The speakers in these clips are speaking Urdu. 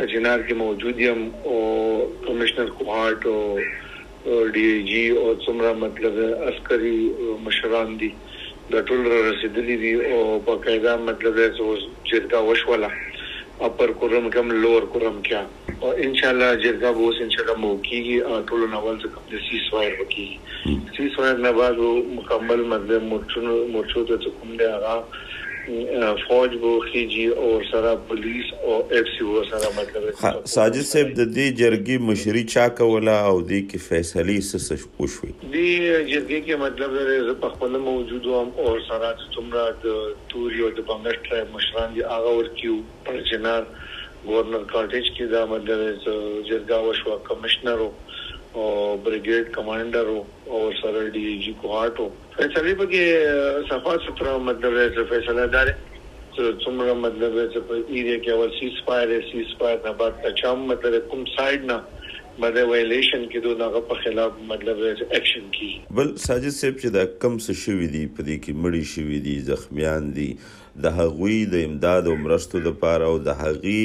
پر چنار کې موجود یم او کمشنر کوهارت او ډي ای جی او څومره مطلب عسکري مشران دي د ټول رسیدلی دي او په قاعده مطلب چې جرګه وشوله اپر کورم کم لور کورم کیا اور انشاءاللہ جرگا بوس انشاءاللہ موکی گی ټولو نوال سے کم سی سوائر وکی سی سوائر نه بعد مکمل مطلب مرچو مرچو ته کوم دی هغه فوج بو خيجي او سره پولیس او اف سی او سره مطلب ساجد صاحب د دې جرګي مشري چا کوله او د کې فیصله څه وشوي دی جرګي کې مطلب د په خپل موجود هم او سره څومره د توري او د بنگش مشران دي هغه ورکیو پر جنار گورنر کاټیج کې دا مطلب جرګا وشو کمشنر بریگیڈ کمانڈر ہو اور سر ڈی جی کوہاٹ ہو فیصلے پہ کہ، صفا ستھرا مطلب ہے فیصله دار څومره مطلب ہے چې ایریا کے اول سیز فائر ہے سیز فائر نہ بات اچھا مطلب کوم سایډ نه باندې وایلیشن کې دوه هغه په خلاف مطلب اکشن کی۔ بل ساجد صاحب چې دا کم څه شوی دی په دې کې مړی شوی دي زخمیان دي د هغوی د امداد او مرستو لپاره او د هغوی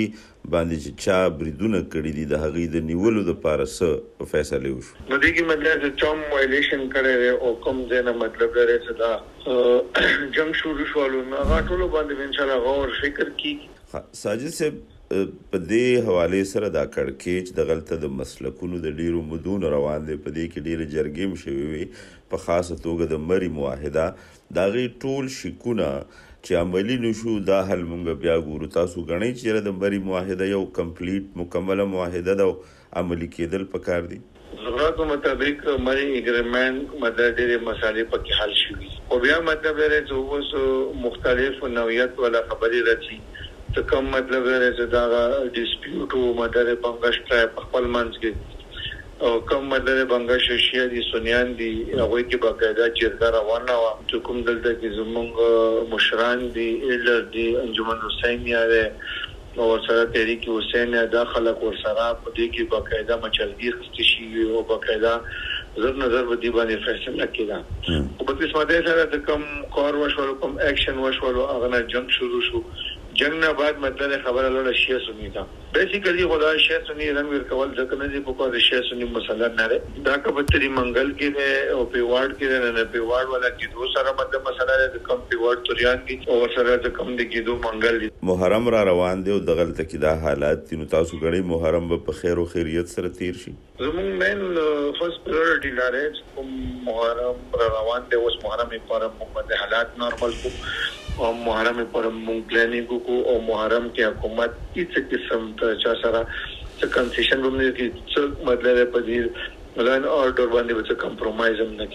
باندې چې چا بریدونه کړی دي د هغوی د نیولو لپاره څه فیصله وشو نو دغه مطلب چې چوم وایلیشن کړی او کوم ځای نه مطلب لري چې دا جنگ شروع شول نو هغه ټول باندې ان شاء الله غور فکر کی ساجد صاحب په دې حواله سره دا کړکېچ د غلطه د مسلکونو د ډیرو مدون روان دي په دې کې ډیره جرګې مشوي وي په خاصه توګه د مری معاهده. دا غي ټول شکونه چې عملی نشو دا حل مونږ بیا ګورو. تاسو غنئ چې د مری معاهده یو کمپلیټ مکمله معاهده ده عملی کېدل پکار دي؟ ضرورت مطابق مری اګریمنت مدد ډېر مسالې پکې حل شوي او بیا مطلب لري چې اوس مختلف نوعیت ولا خبري راځي. ته کوم مطلب لري چې دا ډیسپیوټ او مدد بنگش ټرای په خپل منځ کې. او کوم مدد بنگش شیا دي سنیان دي هغه کې باقاعده چیرته روانه و چې کوم دلته کې زمونږ مشران دي ایلر دي انجمن حسین یاره او سره تحریک حسین دا خلک ور سره په دې کې باقاعده مچلګي خستې شي او باقاعده زر نظر ودی باندې فیصله کړه او په قسمت سره د کوم کار وشول کوم اکشن وشول هغه نه جنگ شروع شو. جنگ نه بعد مطلب خبره لوړه شیعه سنی دا بیسیکلی خدا شیعه سنی رنگ ور کول ځکه نه دی په کومه شیعه سنی مسله نه لري دا کبتري منګل کې ده او په وارد کې نه په وارد ولا کې دوه سره مطلب مسله ده کم په وارد توریان دي او سره د کم دي کې دوه منګل دي محرم را روان دی او د غلطه کې دا حالات دي نو تاسو غړي محرم په خیر او خیریت سره تیر شي زمون مین فرست پرایورټی لاره کوم محرم را روان دی اوس محرم په اړه په حالات نارمل کو۔ اور محرم پر مونږ پلانینګ کو اور محرم کی حکومت اس قسم ته چا سره کنسیشن هم نه کی څه مدلے پذیر ملان اور اورډر باندې څه کمپرمایز هم نه